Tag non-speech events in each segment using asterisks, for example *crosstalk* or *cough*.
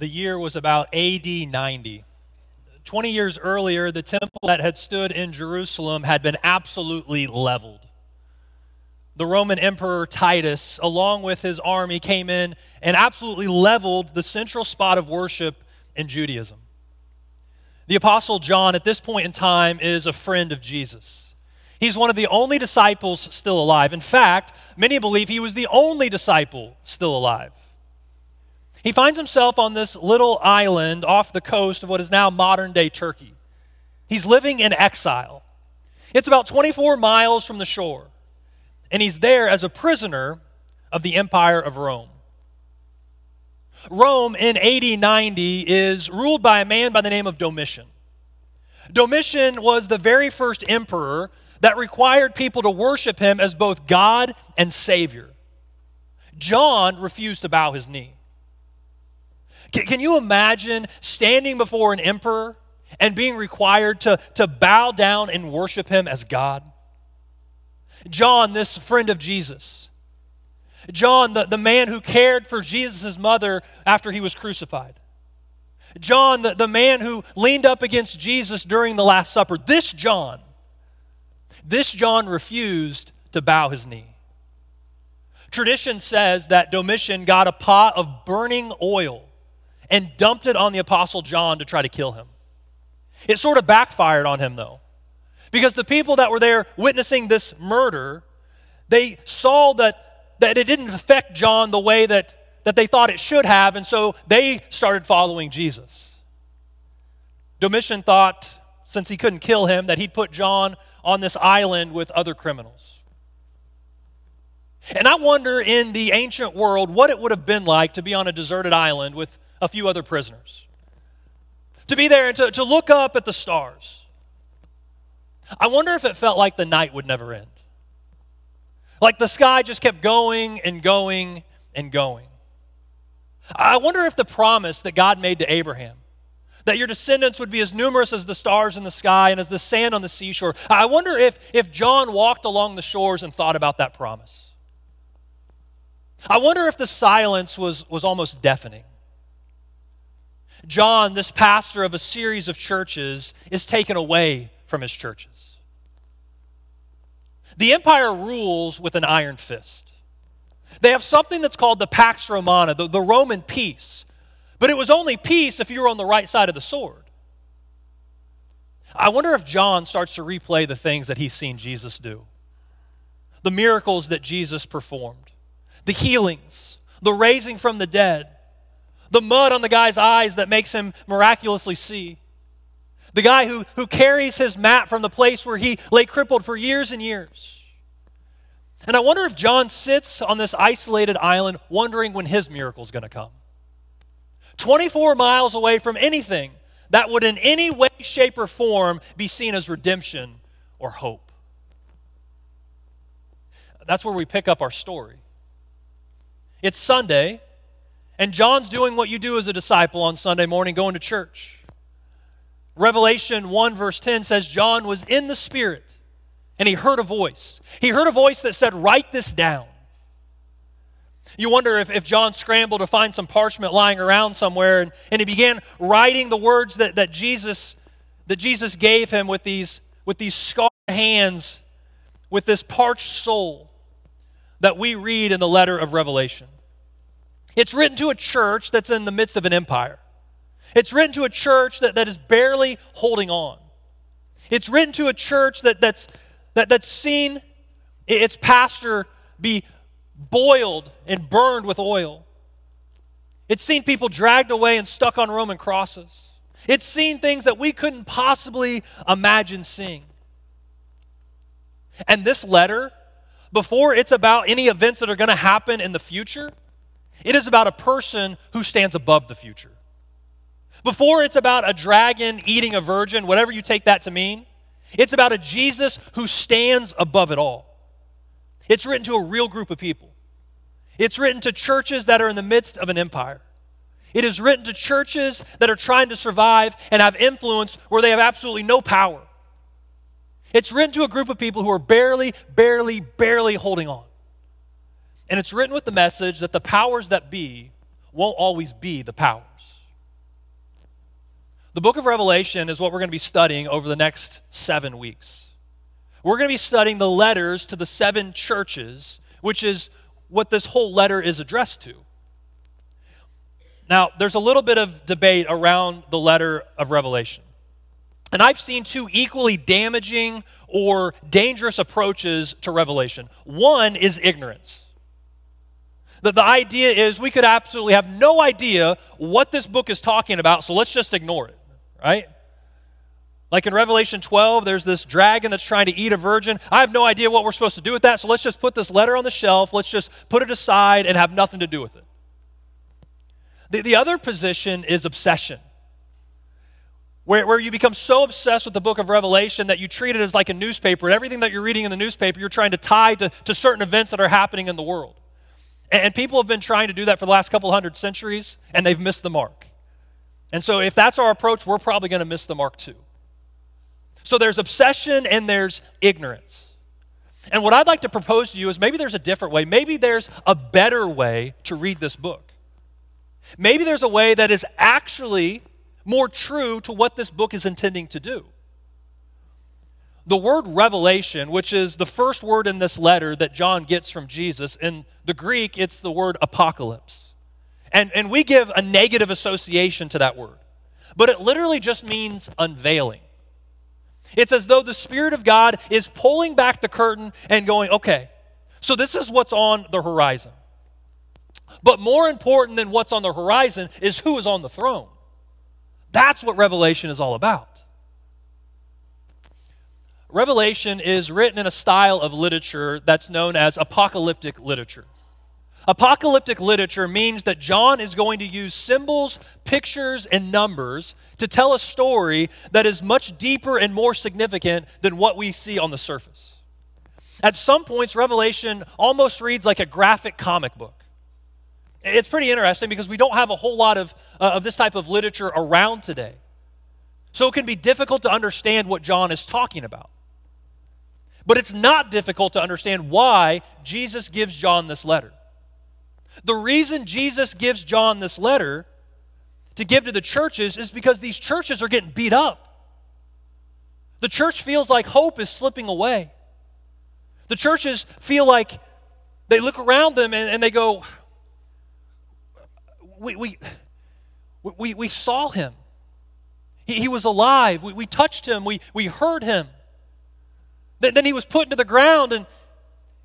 The year was about AD 90. 20 years earlier, the temple that had stood in Jerusalem had been absolutely leveled. The Roman Emperor Titus, along with his army, came in and absolutely leveled the central spot of worship in Judaism. The Apostle John, at this point in time, is a friend of Jesus. He's one of the only disciples still alive. In fact, many believe he was the only disciple still alive. He finds himself on this little island off the coast of what is now modern day Turkey. He's living in exile. It's about 24 miles from the shore, and he's there as a prisoner of the Empire of Rome. Rome in AD 90 is ruled by a man by the name of Domitian. Domitian was the very first emperor that required people to worship him as both God and Savior. John refused to bow his knee. Can, can you imagine standing before an emperor and being required to, to bow down and worship him as God? John, this friend of Jesus, John, the, the man who cared for Jesus' mother after he was crucified. John, the, the man who leaned up against Jesus during the Last Supper. This John, this John refused to bow his knee. Tradition says that Domitian got a pot of burning oil and dumped it on the Apostle John to try to kill him. It sort of backfired on him, though, because the people that were there witnessing this murder, they saw that, that it didn't affect John the way that, that they thought it should have, and so they started following Jesus. Domitian thought, since he couldn't kill him, that he'd put John on this island with other criminals. And I wonder in the ancient world what it would have been like to be on a deserted island with a few other prisoners. To be there and to, to look up at the stars. I wonder if it felt like the night would never end. Like the sky just kept going and going and going. I wonder if the promise that God made to Abraham, that your descendants would be as numerous as the stars in the sky and as the sand on the seashore, I wonder if, if John walked along the shores and thought about that promise. I wonder if the silence was, was almost deafening. John, this pastor of a series of churches, is taken away from his churches. The empire rules with an iron fist. They have something that's called the Pax Romana, the, the Roman peace. But it was only peace if you were on the right side of the sword. I wonder if John starts to replay the things that he's seen Jesus do the miracles that Jesus performed, the healings, the raising from the dead, the mud on the guy's eyes that makes him miraculously see. The guy who, who carries his mat from the place where he lay crippled for years and years. And I wonder if John sits on this isolated island wondering when his miracle is going to come. 24 miles away from anything that would, in any way, shape, or form, be seen as redemption or hope. That's where we pick up our story. It's Sunday, and John's doing what you do as a disciple on Sunday morning, going to church. Revelation 1, verse 10 says, John was in the Spirit and he heard a voice. He heard a voice that said, Write this down. You wonder if, if John scrambled to find some parchment lying around somewhere and, and he began writing the words that, that, Jesus, that Jesus gave him with these, with these scarred hands, with this parched soul that we read in the letter of Revelation. It's written to a church that's in the midst of an empire. It's written to a church that, that is barely holding on. It's written to a church that, that's, that, that's seen its pastor be boiled and burned with oil. It's seen people dragged away and stuck on Roman crosses. It's seen things that we couldn't possibly imagine seeing. And this letter, before it's about any events that are going to happen in the future, it is about a person who stands above the future. Before it's about a dragon eating a virgin, whatever you take that to mean, it's about a Jesus who stands above it all. It's written to a real group of people. It's written to churches that are in the midst of an empire. It is written to churches that are trying to survive and have influence where they have absolutely no power. It's written to a group of people who are barely, barely, barely holding on. And it's written with the message that the powers that be won't always be the powers. The book of Revelation is what we're going to be studying over the next seven weeks. We're going to be studying the letters to the seven churches, which is what this whole letter is addressed to. Now, there's a little bit of debate around the letter of Revelation. And I've seen two equally damaging or dangerous approaches to Revelation. One is ignorance. That the idea is we could absolutely have no idea what this book is talking about, so let's just ignore it, right? Like in Revelation 12, there's this dragon that's trying to eat a virgin. I have no idea what we're supposed to do with that, so let's just put this letter on the shelf. Let's just put it aside and have nothing to do with it. The, the other position is obsession, where, where you become so obsessed with the book of Revelation that you treat it as like a newspaper, everything that you're reading in the newspaper, you're trying to tie to, to certain events that are happening in the world. And, people have been trying to do that for the last couple hundred centuries, and they've missed the mark. And so, if that's our approach, we're probably going to miss the mark too. So there's obsession and there's ignorance. And what I'd like to propose to you is maybe there's a different way. Maybe there's a better way to read this book. Maybe there's a way that is actually more true to what this book is intending to do. The word revelation, which is the first word in this letter that John gets from Jesus, in the Greek, it's the word apocalypse. And, and we give a negative association to that word, but it literally just means unveiling. It's as though the Spirit of God is pulling back the curtain and going, okay, so this is what's on the horizon. But more important than what's on the horizon is who is on the throne. That's what Revelation is all about. Revelation is written in a style of literature that's known as apocalyptic literature. Apocalyptic literature means that John is going to use symbols, pictures, and numbers to tell a story that is much deeper and more significant than what we see on the surface. At some points, Revelation almost reads like a graphic comic book. It's pretty interesting because we don't have a whole lot of, uh, of this type of literature around today. So it can be difficult to understand what John is talking about. But it's not difficult to understand why Jesus gives John this letter. The reason Jesus gives John this letter to give to the churches is because these churches are getting beat up. The church feels like hope is slipping away. The churches feel like they look around them and, and they go, we, we, we, we saw him. He, he was alive. We, we touched him. We, we heard him. Then, he was put into the ground and,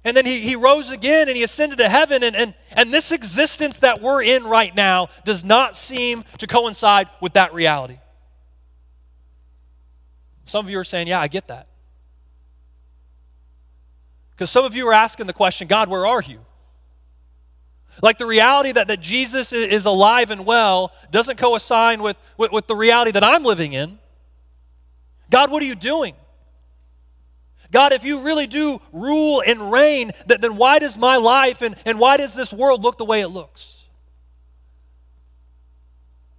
and then he, he rose again and he ascended to heaven. And, and, and this existence that we're in right now does not seem to coincide with that reality. Some of you are saying, Yeah, I get that. Because some of you are asking the question, God, where are you? Like the reality that, that Jesus is alive and well doesn't coincide with, with, with the reality that I'm living in. God, what are you doing? God, if you really do rule and reign, then why does my life and, and why does this world look the way it looks?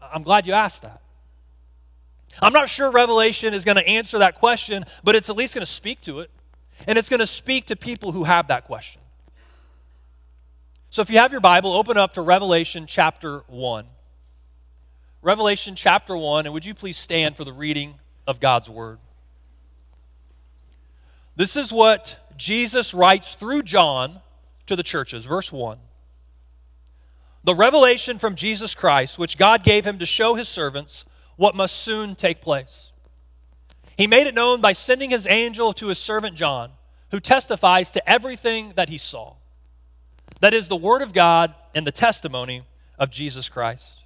I'm glad you asked that. I'm not sure Revelation is going to answer that question, but it's at least going to speak to it. And it's going to speak to people who have that question. So if you have your Bible, open up to Revelation chapter 1. Revelation chapter 1, and would you please stand for the reading of God's Word? This is what Jesus writes through John to the churches. Verse 1. The revelation from Jesus Christ, which God gave him to show his servants what must soon take place. He made it known by sending his angel to his servant John, who testifies to everything that he saw. That is the word of God and the testimony of Jesus Christ.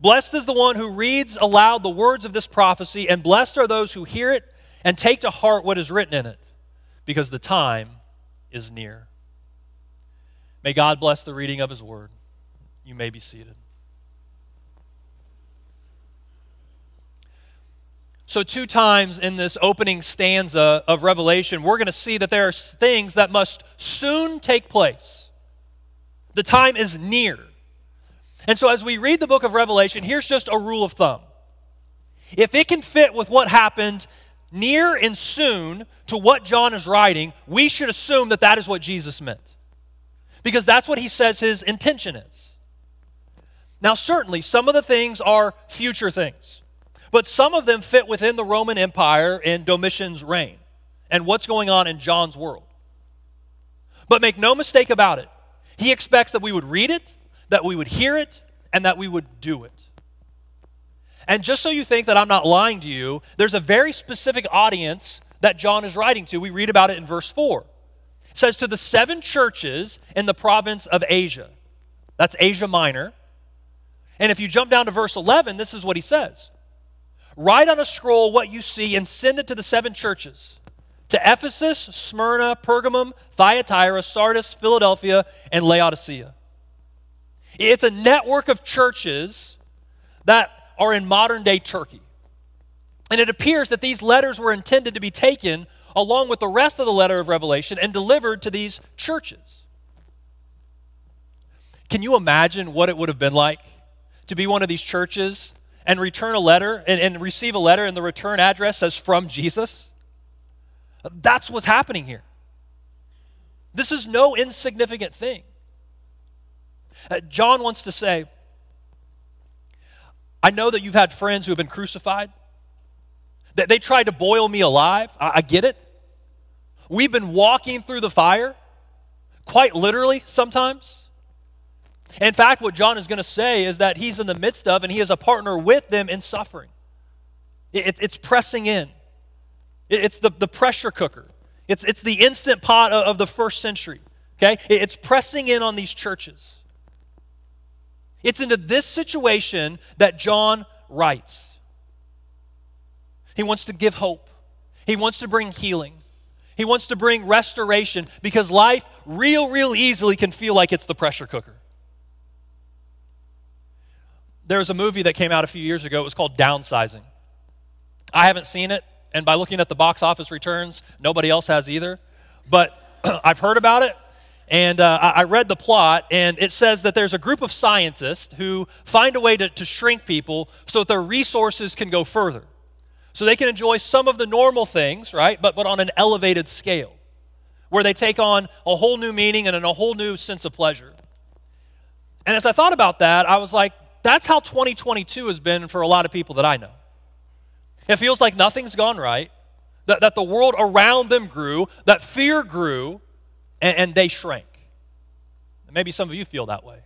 Blessed is the one who reads aloud the words of this prophecy, and blessed are those who hear it and take to heart what is written in it, because the time is near. May God bless the reading of His word. You may be seated. So, two times in this opening stanza of Revelation, we're going to see that there are things that must soon take place. The time is near. And so, as we read the book of Revelation, here's just a rule of thumb. If it can fit with what happened near and soon to what John is writing, we should assume that that is what Jesus meant. Because that's what he says his intention is. Now, certainly, some of the things are future things. But some of them fit within the Roman Empire in Domitian's reign and what's going on in John's world. But make no mistake about it, he expects that we would read it, that we would hear it, and that we would do it. And just so you think that I'm not lying to you, there's a very specific audience that John is writing to. We read about it in verse 4. It says, To the seven churches in the province of Asia. That's Asia Minor. And if you jump down to verse 11, this is what he says Write on a scroll what you see and send it to the seven churches to Ephesus, Smyrna, Pergamum, Thyatira, Sardis, Philadelphia, and Laodicea. It's a network of churches that are in modern day Turkey. And it appears that these letters were intended to be taken along with the rest of the letter of Revelation and delivered to these churches. Can you imagine what it would have been like to be one of these churches and return a letter and, and receive a letter and the return address says from Jesus? That's what's happening here. This is no insignificant thing. Uh, John wants to say, I know that you've had friends who have been crucified. That they tried to boil me alive. I, I get it. We've been walking through the fire, quite literally sometimes. In fact, what John is going to say is that he's in the midst of and he is a partner with them in suffering. It, it's pressing in, it, it's the, the pressure cooker, it's, it's the instant pot of, of the first century. Okay? It, it's pressing in on these churches. It's into this situation that John writes. He wants to give hope, he wants to bring healing, he wants to bring restoration because life, real, real easily, can feel like it's the pressure cooker. There was a movie that came out a few years ago. It was called Downsizing. I haven't seen it, and by looking at the box office returns, nobody else has either. But *clears throat* I've heard about it, and uh, I read the plot, and it says that there's a group of scientists who find a way to, to shrink people so that their resources can go further. So they can enjoy some of the normal things, right, but, but on an elevated scale, where they take on a whole new meaning and a whole new sense of pleasure. And as I thought about that, I was like, that's how 2022 has been for a lot of people that I know. It feels like nothing's gone right, that, that the world around them grew, that fear grew, and, and they shrank. Maybe some of you feel that way.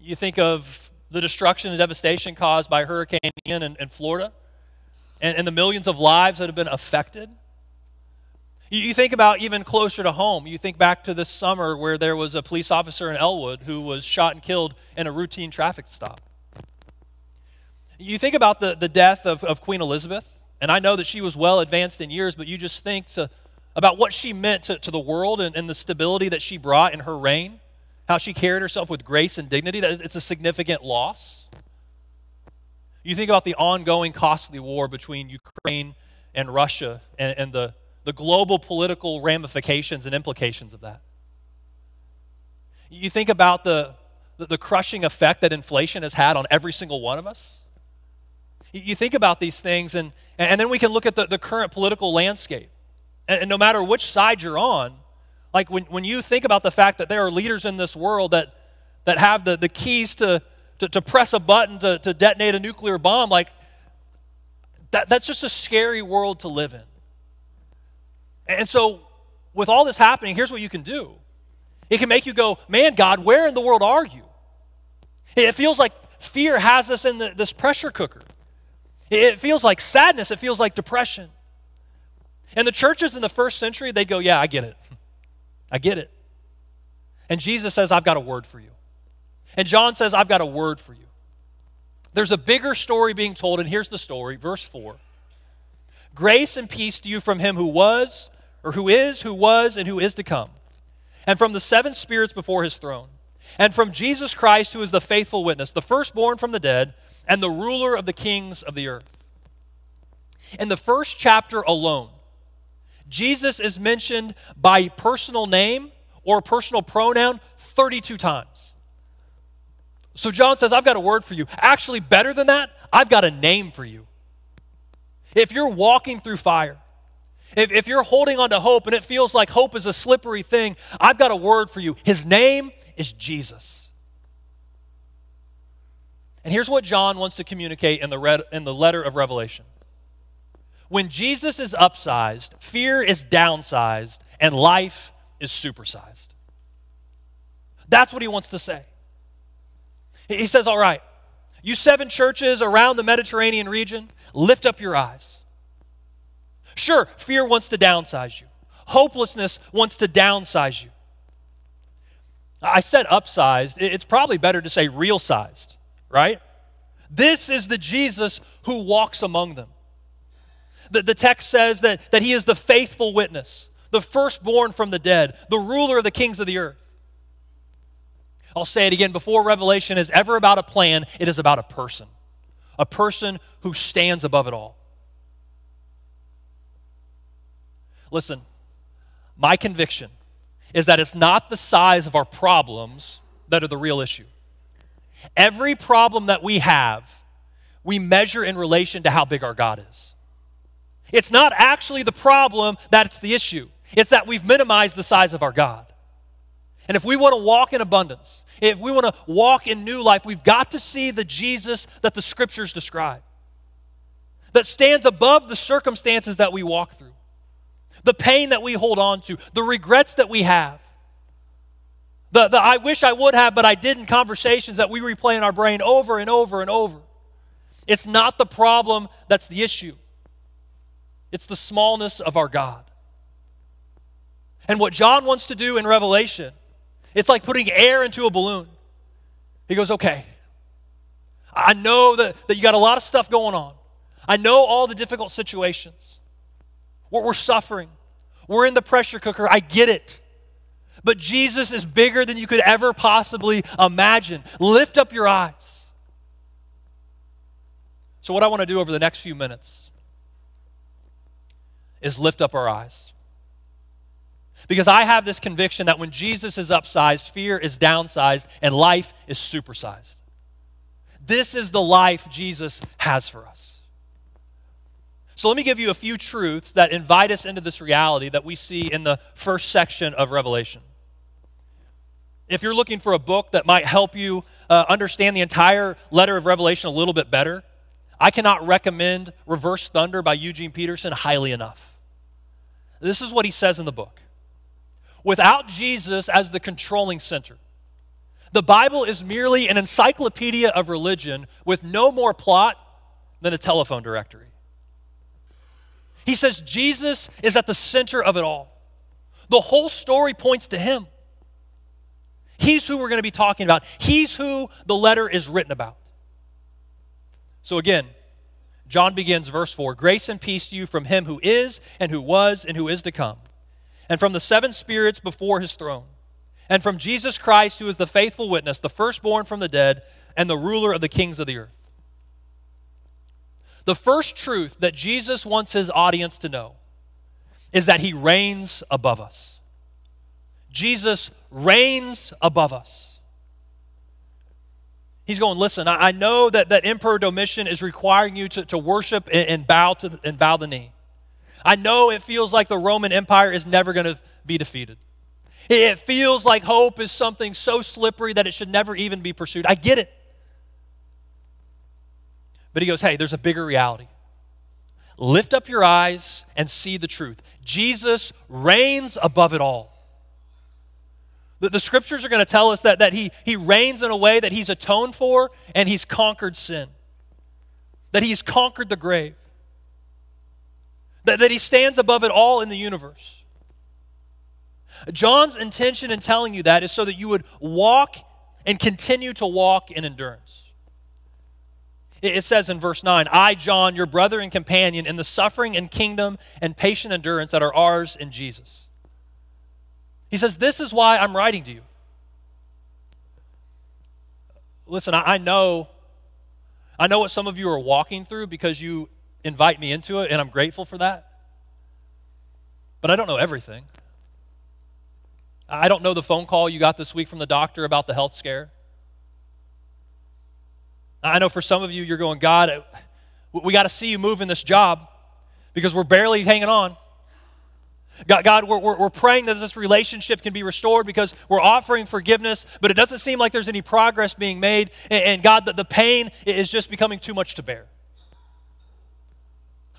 You think of the destruction and devastation caused by Hurricane Ian in, in Florida and, and, the millions of lives that have been affected. You, you think about even closer to home. You think back to this summer where there was a police officer in Elwood who was shot and killed in a routine traffic stop. You think about the, the death of, of Queen Elizabeth, and I know that she was well advanced in years, but you just think to about what she meant to, to the world and, and the stability that she brought in her reign, how she carried herself with grace and dignity, that it's a significant loss. You think about the ongoing costly war between Ukraine and Russia and, and the, the global political ramifications and implications of that. You think about the, the, the crushing effect that inflation has had on every single one of us. You think about these things, and, and then we can look at the, the current political landscape. And, and no matter which side you're on, like when, when you think about the fact that there are leaders in this world that, that have the, the keys to, to, to press a button to, to detonate a nuclear bomb, like that, that's just a scary world to live in. And so, with all this happening, here's what you can do it can make you go, man, God, where in the world are you? It feels like fear has us in the, this pressure cooker. It feels like sadness, it feels like depression. And the churches in the first century, they'd go, Yeah, I get it. I get it. And Jesus says, I've got a word for you. And John says, I've got a word for you. There's a bigger story being told, and here's the story, verse 4. Grace and peace to you from him who was, or who is, who was, and who is to come, and from the seven spirits before his throne, and from Jesus Christ, who is the faithful witness, the firstborn from the dead, and the ruler of the kings of the earth. In the first chapter alone, Jesus is mentioned by personal name or personal pronoun 32 times. So John says, I've got a word for you. Actually, better than that, I've got a name for you. If you're walking through fire, if, if you're holding on to hope and it feels like hope is a slippery thing, I've got a word for you. His name is Jesus. And here's what John wants to communicate in the, red, in the letter of Revelation. When Jesus is upsized, fear is downsized, and life is supersized. That's what he wants to say. He says, All right, you seven churches around the Mediterranean region, lift up your eyes. Sure, fear wants to downsize you, hopelessness wants to downsize you. I said upsized. It's probably better to say real sized, right? This is the Jesus who walks among them. The, the text says that, that he is the faithful witness, the firstborn from the dead, the ruler of the kings of the earth. I'll say it again before Revelation is ever about a plan, it is about a person, a person who stands above it all. Listen, my conviction is that it's not the size of our problems that are the real issue. Every problem that we have, we measure in relation to how big our God is. It's not actually the problem that's the issue, it's that we've minimized the size of our God. And if we want to walk in abundance, if we want to walk in new life, we've got to see the Jesus that the scriptures describe, that stands above the circumstances that we walk through the pain that we hold on to, the regrets that we have, the, the I wish I would have, but I didn't conversations that we replay in our brain over and over and over. It's not the problem that's the issue, it's the smallness of our God. And what John wants to do in Revelation, it's like putting air into a balloon. He goes, okay, I know that, that you got a lot of stuff going on. I know all the difficult situations. We're suffering. We're in the pressure cooker. I get it. But Jesus is bigger than you could ever possibly imagine. Lift up your eyes. So, what I want to do over the next few minutes is lift up our eyes. Because I have this conviction that when Jesus is upsized, fear is downsized, and life is supersized. This is the life Jesus has for us. So let me give you a few truths that invite us into this reality that we see in the first section of Revelation. If you're looking for a book that might help you uh, understand the entire letter of Revelation a little bit better, I cannot recommend Reverse Thunder by Eugene Peterson highly enough. This is what he says in the book. Without Jesus as the controlling center, the Bible is merely an encyclopedia of religion with no more plot than a telephone directory. He says Jesus is at the center of it all. The whole story points to him. He's who we're going to be talking about. He's who the letter is written about. So again, John begins verse 4 Grace and peace to you from him who is, and who was, and who is to come, and from the seven spirits before his throne, and from Jesus Christ, who is the faithful witness, the firstborn from the dead, and the ruler of the kings of the earth. The first truth that Jesus wants his audience to know is that he reigns above us. Jesus reigns above us. He's going, listen, I, I know that, that Emperor Domitian is requiring you to, to worship and, and bow to the, and bow the knee. I know it feels like the Roman Empire is never going to be defeated. It feels like hope is something so slippery that it should never even be pursued. I get it. But he goes, hey, there's a bigger reality. Lift up your eyes and see the truth. Jesus reigns above it all. The, the scriptures are going to tell us that, that he, he reigns in a way that he's atoned for and he's conquered sin, that he's conquered the grave, that, that he stands above it all in the universe. John's intention in telling you that is so that you would walk and continue to walk in endurance. It says in verse 9, I, John, your brother and companion, in the suffering and kingdom and patient endurance that are ours in Jesus. He says, This is why I'm writing to you. Listen, I, know, I know what some of you are walking through because you invite me into it, and I'm grateful for that. But I don't know everything. I don't know the phone call you got this week from the doctor about the health scare. I know for some of you, you're going, God, we got to see you move in this job because we're barely hanging on. God, God we're, we're, praying that this relationship can be restored because we're offering forgiveness, but it doesn't seem like there's any progress being made. And, and God, the, the pain is just becoming too much to bear.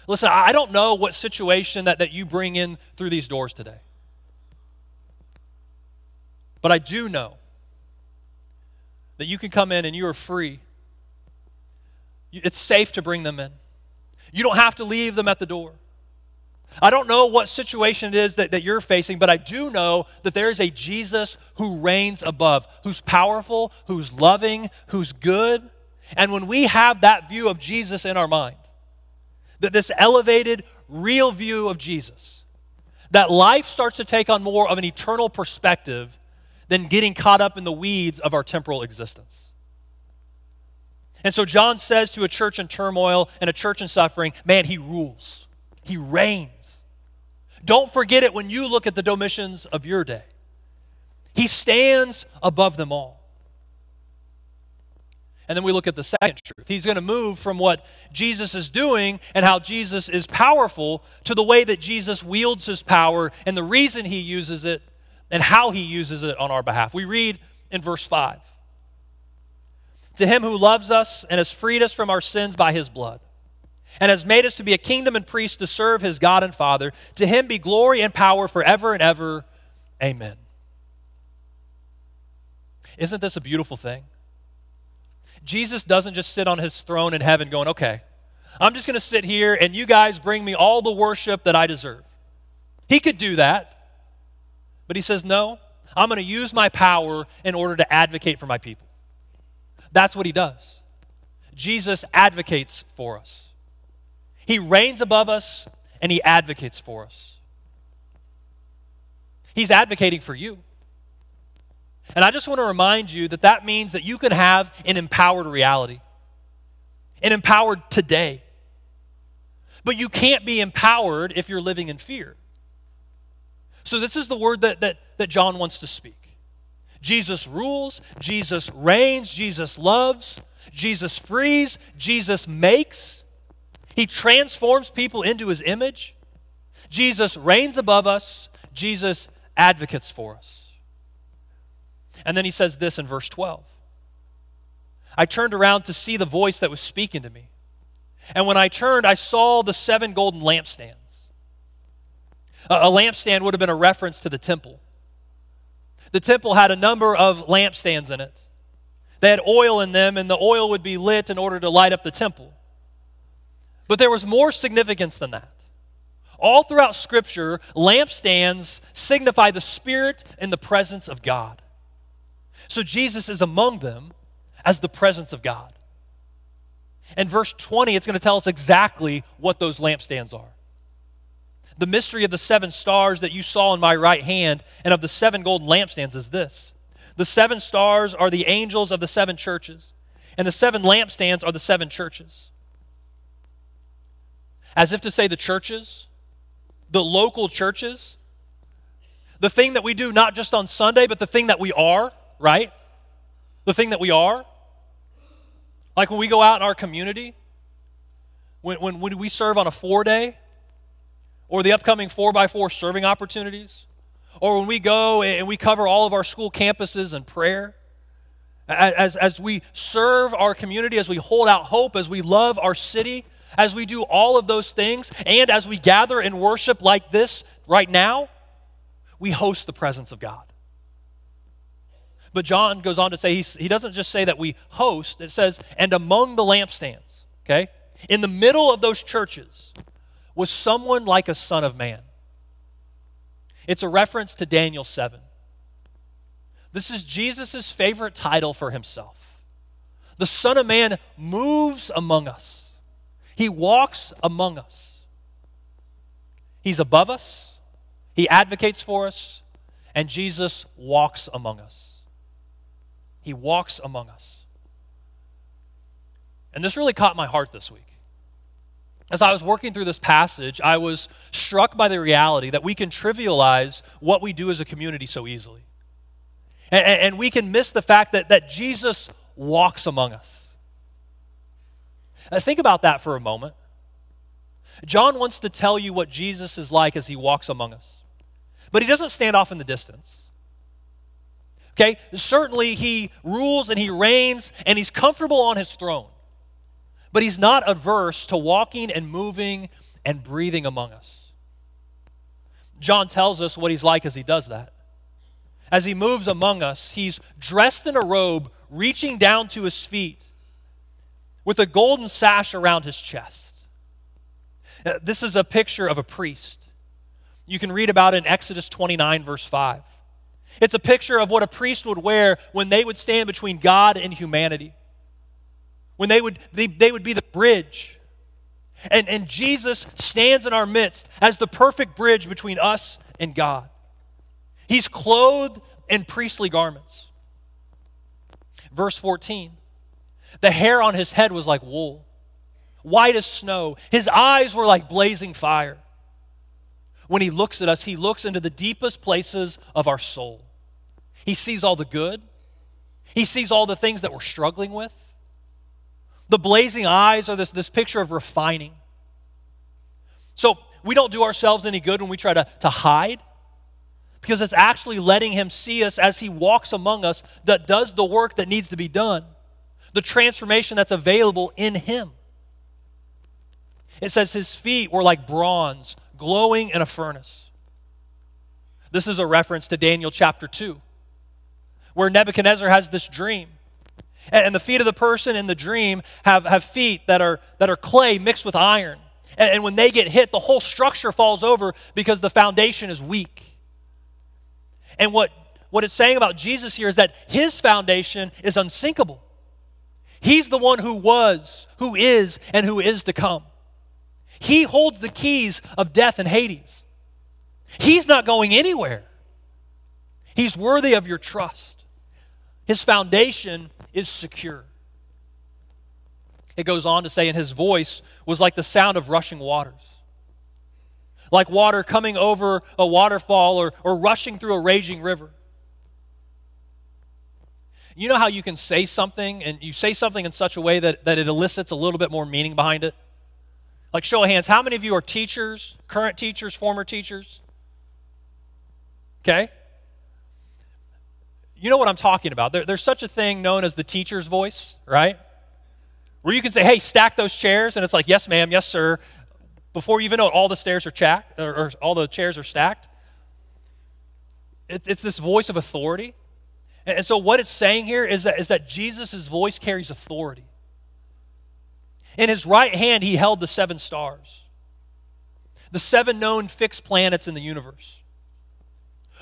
Listen, I don't know what situation that, that you bring in through these doors today. But I do know that you can come in and you are free. It's safe to bring them in. You don't have to leave them at the door. I don't know what situation it is that, that you're facing, but I do know that there is a Jesus who reigns above, who's powerful, who's loving, who's good. And when we have that view of Jesus in our mind, that this elevated, real view of Jesus, that life starts to take on more of an eternal perspective than getting caught up in the weeds of our temporal existence. And so John says to a church in turmoil and a church in suffering, man, he rules. He reigns. Don't forget it when you look at the Domitians of your day. He stands above them all. And then we look at the second truth. He's going to move from what Jesus is doing and how Jesus is powerful to the way that Jesus wields his power and the reason he uses it and how he uses it on our behalf. We read in verse 5 To him who loves us and has freed us from our sins by his blood, and has made us to be a kingdom and priests to serve his God and Father, to him be glory and power forever and ever. Amen. Isn't this a beautiful thing? Jesus doesn't just sit on his throne in heaven going, okay, I'm just going to sit here and you guys bring me all the worship that I deserve. He could do that. But he says, No, I'm going to use my power in order to advocate for my people. That's what he does. Jesus advocates for us. He reigns above us and he advocates for us. He's advocating for you. And I just want to remind you that that means that you can have an empowered reality, an empowered today. But you can't be empowered if you're living in fear. So, this is the word that, that, that John wants to speak. Jesus rules, Jesus reigns, Jesus loves, Jesus frees, Jesus makes. He transforms people into his image. Jesus reigns above us, Jesus advocates for us. And then he says this in verse 12 I turned around to see the voice that was speaking to me. And when I turned, I saw the seven golden lampstands. A lampstand would have been a reference to the temple. The temple had a number of lampstands in it. They had oil in them, and the oil would be lit in order to light up the temple. But there was more significance than that. All throughout Scripture, lampstands signify the Spirit and the presence of God. So Jesus is among them as the presence of God. And verse 20, it's going to tell us exactly what those lampstands are. The mystery of the seven stars that you saw in my right hand and of the seven golden lampstands is this the seven stars are the angels of the seven churches, and the seven lampstands are the seven churches. As if to say, the churches, the local churches, the thing that we do not just on Sunday, but the thing that we are, right? The thing that we are. Like when we go out in our community, when, when, when we serve on a four day, or the upcoming 4x4 serving opportunities, or when we go and we cover all of our school campuses in prayer, as, as we serve our community, as we hold out hope, as we love our city, as we do all of those things, and as we gather and worship like this right now, we host the presence of God. But John goes on to say, he doesn't just say that we host, it says, and among the lampstands, okay? In the middle of those churches, was someone like a son of man. It's a reference to Daniel 7. This is Jesus' favorite title for himself. The Son of Man moves among us, he walks among us. He's above us, he advocates for us, and Jesus walks among us. He walks among us. And this really caught my heart this week. As I was working through this passage, I was struck by the reality that we can trivialize what we do as a community so easily. And, and, we can miss the fact that, that Jesus walks among us. Now, think about that for a moment. John wants to tell you what Jesus is like as he walks among us. But he doesn't stand off in the distance. Okay? Certainly he rules and he reigns and he's comfortable on his throne. But he's not averse to walking and moving and breathing among us. John tells us what he's like as he does that. As he moves among us, he's dressed in a robe reaching down to his feet with a golden sash around his chest. Uh, this is a picture of a priest. You can read about it in Exodus 29, verse 5. It's a picture of what a priest would wear when they would stand between God and humanity. When they would, they, they would be the bridge. And, and Jesus stands in our midst as the perfect bridge between us and God. He's clothed in priestly garments. Verse 14 the hair on his head was like wool, white as snow. His eyes were like blazing fire. When he looks at us, he looks into the deepest places of our soul. He sees all the good, he sees all the things that we're struggling with. The blazing eyes are this, this picture of refining. So we don't do ourselves any good when we try to, to hide because it's actually letting him see us as he walks among us that does the work that needs to be done the transformation that's available in him. It says his feet were like bronze, glowing in a furnace. This is a reference to Daniel chapter 2, where Nebuchadnezzar has this dream. And the feet of the person in the dream have, have feet that are, that are clay mixed with iron. And, and when they get hit, the whole structure falls over because the foundation is weak. And what, what it's saying about Jesus here is that his foundation is unsinkable. He's the one who was, who is, and who is to come. He holds the keys of death and Hades. He's not going anywhere. He's worthy of your trust. His foundation is secure. It goes on to say, and his voice was like the sound of rushing waters, like water coming over a waterfall or, or rushing through a raging river. You know how you can say something and you say something in such a way that, that it elicits a little bit more meaning behind it? Like, show of hands, how many of you are teachers, current teachers, former teachers? Okay? You know what I'm talking about. There, there's such a thing known as the teacher's voice, right? Where you can say, hey, stack those chairs, and it's like, yes, ma'am, yes, sir. Before you even know it, all the stairs are chacked, or, or all the chairs are stacked. It, it's this voice of authority. And so, what it's saying here is that, is that Jesus' voice carries authority. In his right hand, he held the seven stars, the seven known fixed planets in the universe.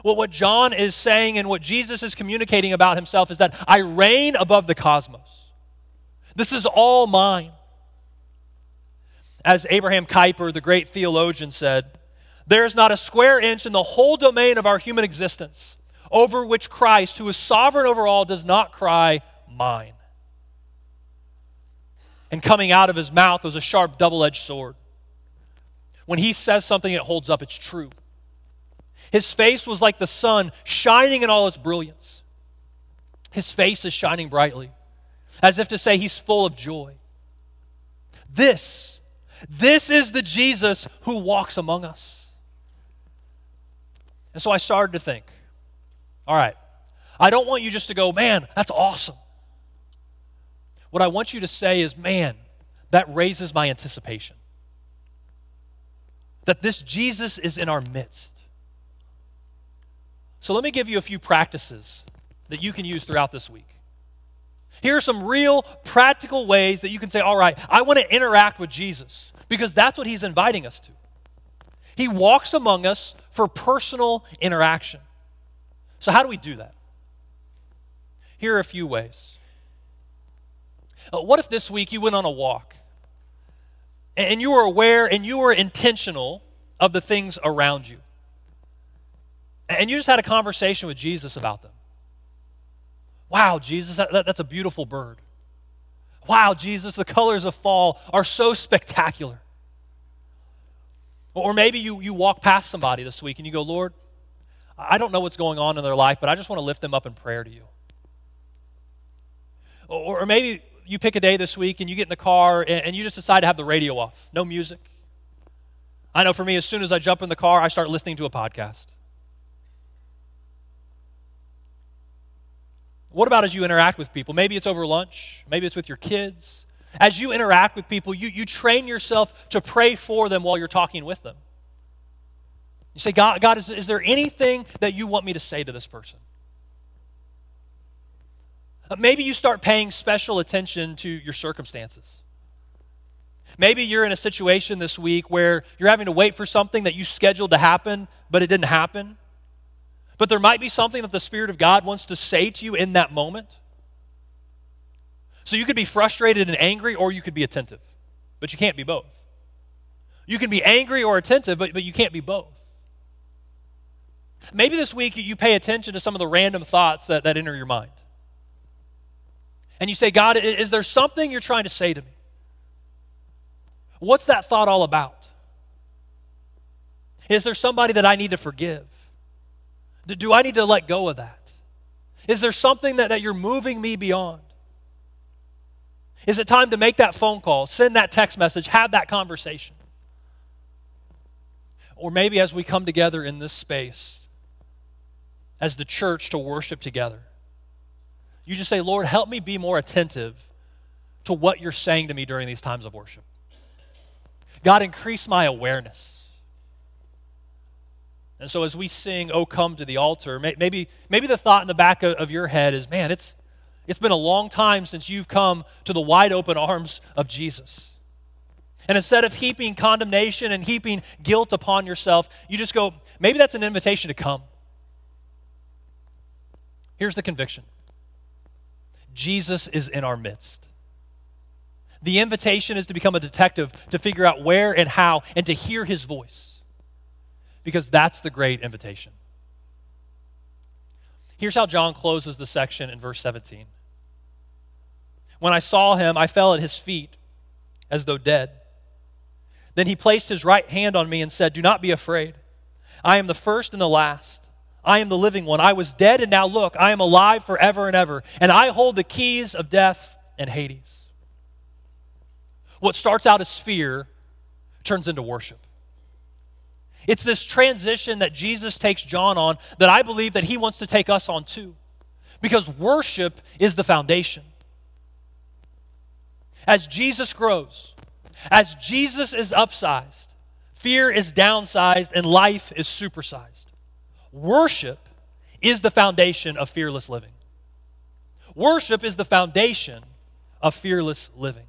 Well, what John is saying and what Jesus is communicating about himself is that I reign above the cosmos. This is all mine. As Abraham Kuyper, the great theologian, said, there is not a square inch in the whole domain of our human existence over which Christ, who is sovereign over all, does not cry, Mine. And coming out of his mouth was a sharp double edged sword. When he says something, it holds up, it's true. His face was like the sun, shining in all its brilliance. His face is shining brightly, as if to say he's full of joy. This, this is the Jesus who walks among us. And so I started to think all right. I don't want you just to go, man, that's awesome. What I want you to say is, man, that raises my anticipation. That this Jesus is in our midst. So let me give you a few practices that you can use throughout this week. Here are some real practical ways that you can say, all right, I want to interact with Jesus because that's what he's inviting us to. He walks among us for personal interaction. So, how do we do that? Here are a few ways. Uh, what if this week you went on a walk and you were aware and you were intentional of the things around you? And you just had a conversation with Jesus about them. Wow, Jesus, that, that, that's a beautiful bird. Wow, Jesus, the colors of fall are so spectacular. Or maybe you, you walk past somebody this week and you go, Lord, I don't know what's going on in their life, but I just want to lift them up in prayer to you. Or, or maybe you pick a day this week and you get in the car and, and you just decide to have the radio off, no music. I know for me, as soon as I jump in the car, I start listening to a podcast. What about as you interact with people? Maybe it's over lunch, maybe it's with your kids. As you interact with people, you, you train yourself to pray for them while you're talking with them. You say, God, God is, is there anything that you want me to say to this person? Uh, maybe you start paying special attention to your circumstances. Maybe you're in a situation this week where you're having to wait for something that you scheduled to happen, but it didn't happen. But there might be something that the Spirit of God wants to say to you in that moment. So you could be frustrated and angry, or you could be attentive, but you can't be both. You can be angry or attentive, but, but you can't be both. Maybe this week you pay attention to some of the random thoughts that, that enter your mind. And you say, God, is there something you're trying to say to me? What's that thought all about? Is there somebody that I need to forgive? Do I need to let go of that? Is there something that, that you're moving me beyond? Is it time to make that phone call, send that text message, have that conversation? Or maybe as we come together in this space, as the church to worship together, you just say, Lord, help me be more attentive to what you're saying to me during these times of worship. God, increase my awareness. And so as we sing, Oh, come to the altar, maybe, maybe the thought in the back of your head is, man, it's, it's been a long time since you've come to the wide open arms of Jesus. And instead of heaping condemnation and heaping guilt upon yourself, you just go, maybe that's an invitation to come. Here's the conviction Jesus is in our midst. The invitation is to become a detective, to figure out where and how, and to hear his voice. Because that's the great invitation. Here's how John closes the section in verse 17. When I saw him, I fell at his feet as though dead. Then he placed his right hand on me and said, Do not be afraid. I am the first and the last. I am the living one. I was dead, and now look, I am alive forever and ever, and I hold the keys of death and Hades. What starts out as fear turns into worship. It's this transition that Jesus takes John on that I believe that he wants to take us on too. Because worship is the foundation. As Jesus grows, as Jesus is upsized, fear is downsized, and life is supersized. Worship is the foundation of fearless living. Worship is the foundation of fearless living.